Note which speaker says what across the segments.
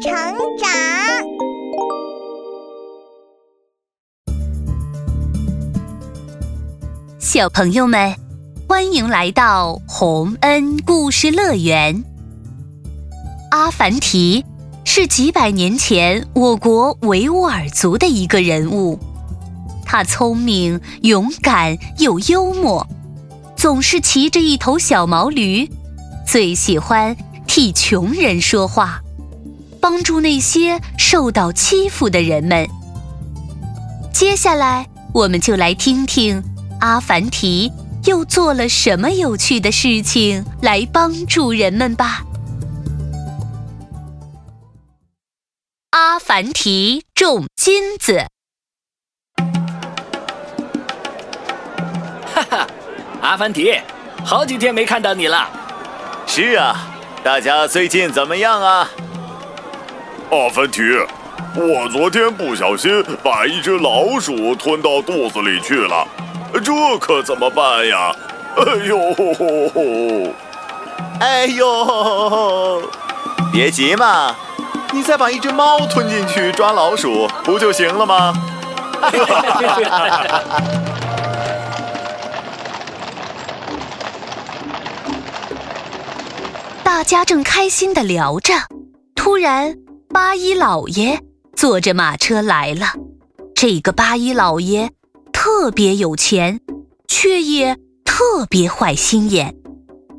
Speaker 1: 成长。
Speaker 2: 小朋友们，欢迎来到洪恩故事乐园。阿凡提是几百年前我国维吾尔族的一个人物，他聪明、勇敢又幽默，总是骑着一头小毛驴，最喜欢替穷人说话。帮助那些受到欺负的人们。接下来，我们就来听听阿凡提又做了什么有趣的事情来帮助人们吧。阿凡提种金子。
Speaker 3: 哈哈，阿凡提，好几天没看到你了。
Speaker 4: 是啊，大家最近怎么样啊？
Speaker 5: 阿凡提，我昨天不小心把一只老鼠吞到肚子里去了，这可怎么办呀？哎呦，
Speaker 4: 哎呦，别急嘛，你再把一只猫吞进去抓老鼠，不就行了吗？
Speaker 2: 大家正开心的聊着，突然。八一老爷坐着马车来了。这个八一老爷特别有钱，却也特别坏心眼。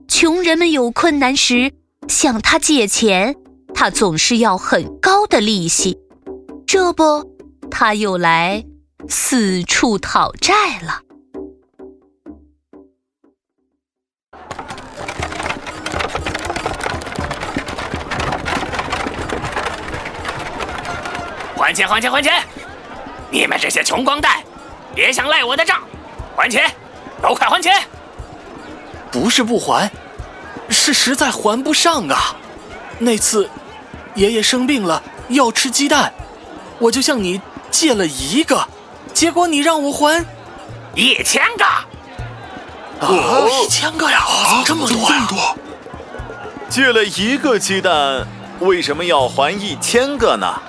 Speaker 2: 穷人们有困难时向他借钱，他总是要很高的利息。这不，他又来四处讨债了。
Speaker 3: 还钱还钱还钱！你们这些穷光蛋，别想赖我的账！还钱，都快还钱！
Speaker 6: 不是不还，是实在还不上啊！那次爷爷生病了要吃鸡蛋，我就向你借了一个，结果你让我还
Speaker 3: 一千个！
Speaker 6: 哦，一千个呀，怎么这么多呀？
Speaker 4: 借了一个鸡蛋，为什么要还一千个呢？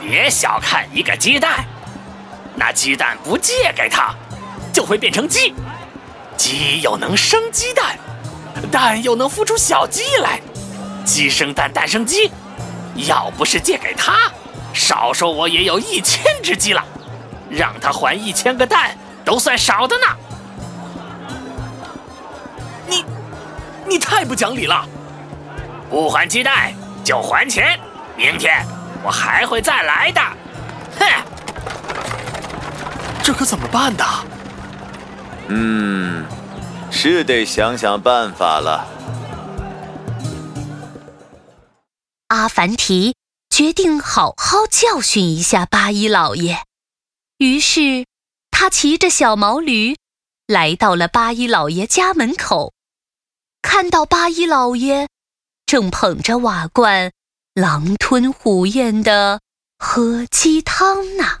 Speaker 3: 别小看一个鸡蛋，那鸡蛋不借给他，就会变成鸡。鸡又能生鸡蛋，蛋又能孵出小鸡来。鸡生蛋，蛋生鸡。要不是借给他，少说我也有一千只鸡了。让他还一千个蛋，都算少的呢。
Speaker 6: 你，你太不讲理了！
Speaker 3: 不还鸡蛋就还钱，明天。我还会再来的，哼！
Speaker 6: 这可怎么办呢？
Speaker 4: 嗯，是得想想办法了。
Speaker 2: 阿凡提决定好好教训一下八一老爷，于是他骑着小毛驴来到了八一老爷家门口，看到八一老爷正捧着瓦罐。狼吞虎咽的喝鸡汤呢，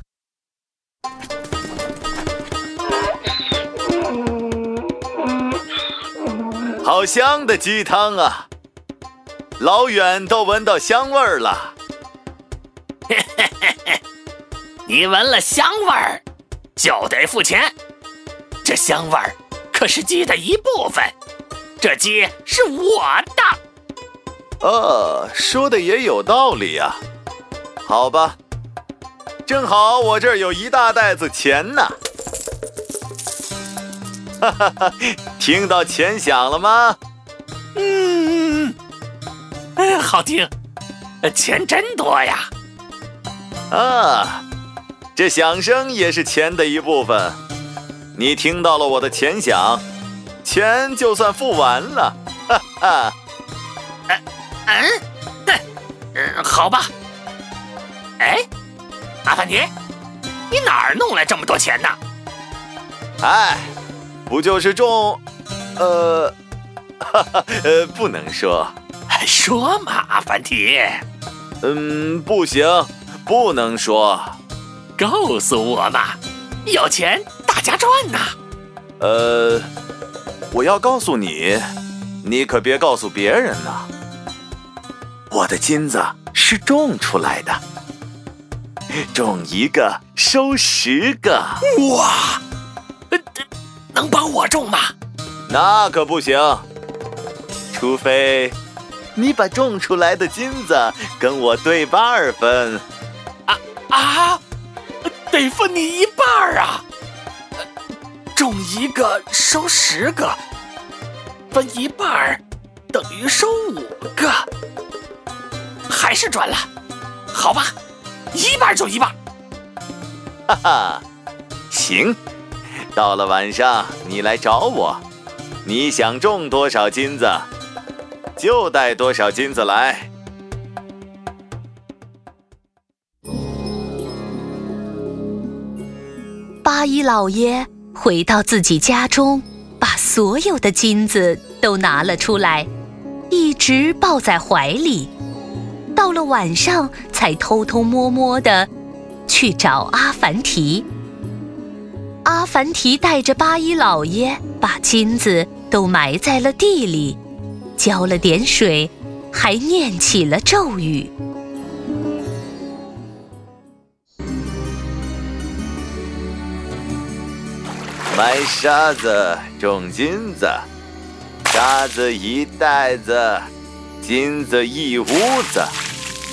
Speaker 4: 好香的鸡汤啊！老远都闻到香味儿了。
Speaker 3: 嘿嘿嘿嘿，你闻了香味儿，就得付钱。这香味儿可是鸡的一部分，这鸡是我的。
Speaker 4: 呃，说的也有道理呀。好吧，正好我这儿有一大袋子钱呢。哈哈哈，听到钱响了吗？
Speaker 3: 嗯，哎，好听，钱真多呀。
Speaker 4: 啊，这响声也是钱的一部分。你听到了我的钱响，钱就算付完了。哈哈。
Speaker 3: 嗯，哼，嗯，好吧。哎，阿凡提，你哪儿弄来这么多钱呢？
Speaker 4: 哎，不就是种……呃，哈哈，呃，不能说。
Speaker 3: 说嘛，阿凡提。
Speaker 4: 嗯，不行，不能说。
Speaker 3: 告诉我嘛，有钱大家赚呐。
Speaker 4: 呃，我要告诉你，你可别告诉别人呐。我的金子是种出来的，种一个收十个。
Speaker 3: 哇，能帮我种吗？
Speaker 4: 那可不行，除非你把种出来的金子跟我对半分。
Speaker 3: 啊啊，得分你一半啊！种一个收十个，分一半等于收五个。还是赚了，好吧，一半就一半。
Speaker 4: 哈哈，行，到了晚上你来找我，你想种多少金子，就带多少金子来。
Speaker 2: 八一老爷回到自己家中，把所有的金子都拿了出来，一直抱在怀里。到了晚上，才偷偷摸摸的去找阿凡提。阿凡提带着八一老爷，把金子都埋在了地里，浇了点水，还念起了咒语。
Speaker 4: 埋沙子，种金子，沙子一袋子，金子一屋子。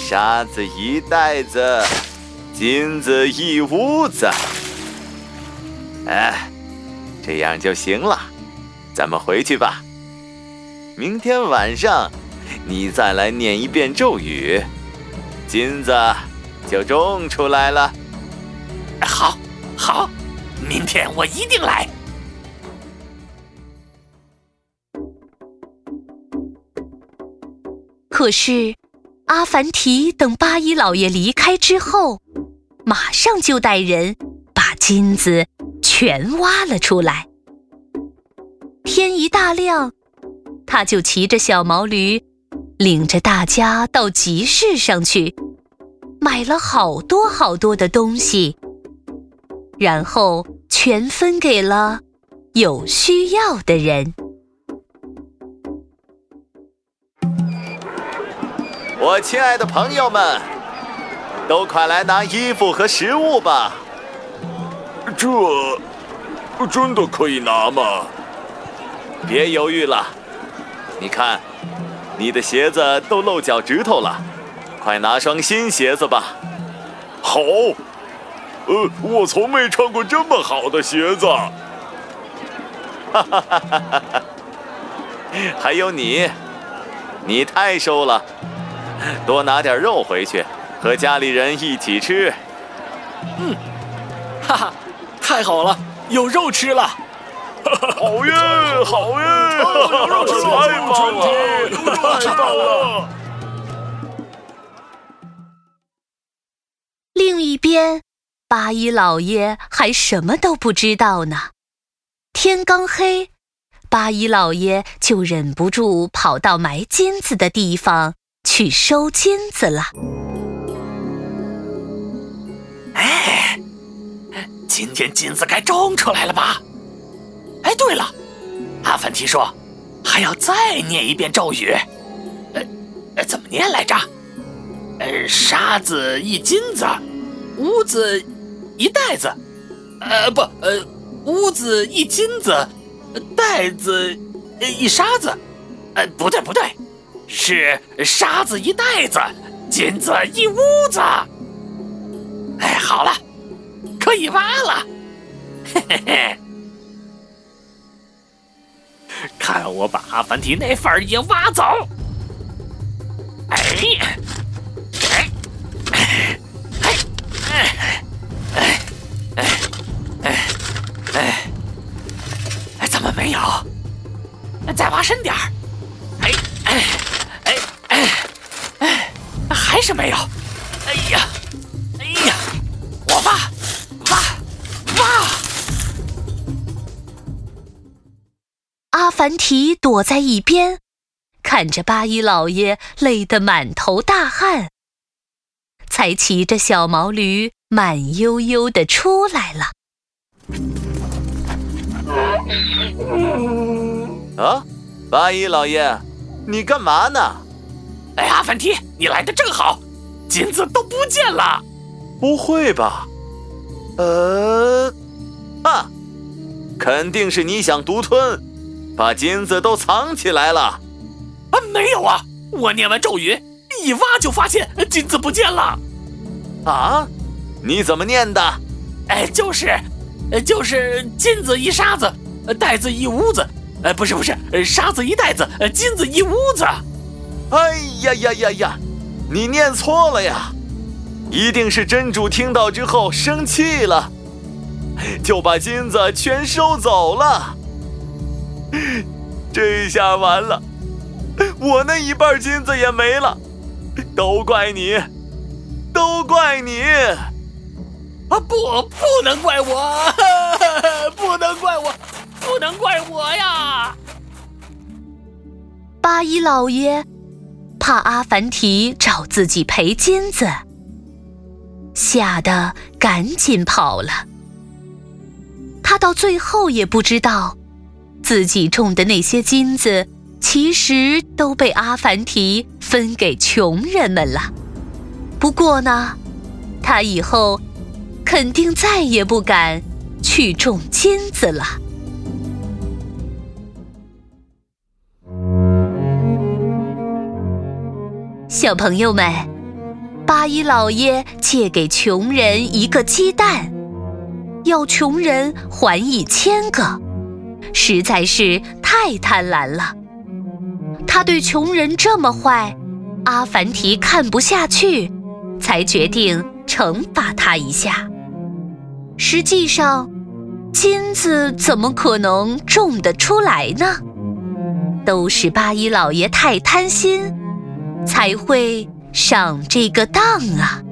Speaker 4: 沙子一袋子，金子一屋子。哎，这样就行了，咱们回去吧。明天晚上你再来念一遍咒语，金子就种出来了。
Speaker 3: 好，好，明天我一定来。
Speaker 2: 可是。阿凡提等八一老爷离开之后，马上就带人把金子全挖了出来。天一大亮，他就骑着小毛驴，领着大家到集市上去，买了好多好多的东西，然后全分给了有需要的人。
Speaker 4: 我亲爱的朋友们，都快来拿衣服和食物吧！
Speaker 5: 这真的可以拿吗？
Speaker 4: 别犹豫了，你看，你的鞋子都露脚趾头了，快拿双新鞋子吧！
Speaker 5: 好，呃，我从没穿过这么好的鞋子。
Speaker 4: 哈哈哈哈哈哈！还有你，你太瘦了。多拿点肉回去，和家里人一起吃。
Speaker 6: 嗯，哈哈，太好了，有肉吃了。
Speaker 5: 好耶，好耶，有肉吃了，太棒了，有肉吃了。
Speaker 2: 另一边，八一老爷还什么都不知道呢。天刚黑，八一老爷就忍不住跑到埋金子的地方。去收金子了。
Speaker 3: 哎，今天金子该种出来了吧？哎，对了，阿凡提说还要再念一遍咒语。呃，怎么念来着？呃，沙子一金子，屋子一袋子。呃，不，呃，屋子一金子，袋子一沙子。呃，不对，不对。是沙子一袋子，金子一屋子。哎，好了，可以挖了。嘿嘿嘿，看我把阿凡提那份也挖走。哎，哎，还是没有。哎呀，哎呀，我挖，挖，挖！
Speaker 2: 阿凡提躲在一边，看着八一老爷累得满头大汗，才骑着小毛驴慢悠悠的出来了。
Speaker 4: 啊，八一老爷，你干嘛呢？
Speaker 3: 哎，阿凡提，你来的正好，金子都不见了。
Speaker 4: 不会吧？呃，啊，肯定是你想独吞，把金子都藏起来了。
Speaker 3: 啊，没有啊，我念完咒语，一挖就发现金子不见了。
Speaker 4: 啊，你怎么念的？
Speaker 3: 哎，就是，就是金子一沙子，袋子一屋子。呃，不是不是，沙子一袋子，金子一屋子。
Speaker 4: 哎呀呀呀呀，你念错了呀！一定是真主听到之后生气了，就把金子全收走了。这下完了，我那一半金子也没了，都怪你，都怪你！
Speaker 3: 啊，不，不能怪我，不能怪我，不能怪我呀！
Speaker 2: 八一老爷怕阿凡提找自己赔金子。吓得赶紧跑了。他到最后也不知道，自己种的那些金子其实都被阿凡提分给穷人们了。不过呢，他以后肯定再也不敢去种金子了。小朋友们。八一老爷借给穷人一个鸡蛋，要穷人还一千个，实在是太贪婪了。他对穷人这么坏，阿凡提看不下去，才决定惩罚他一下。实际上，金子怎么可能种得出来呢？都是八一老爷太贪心，才会。上这个当啊！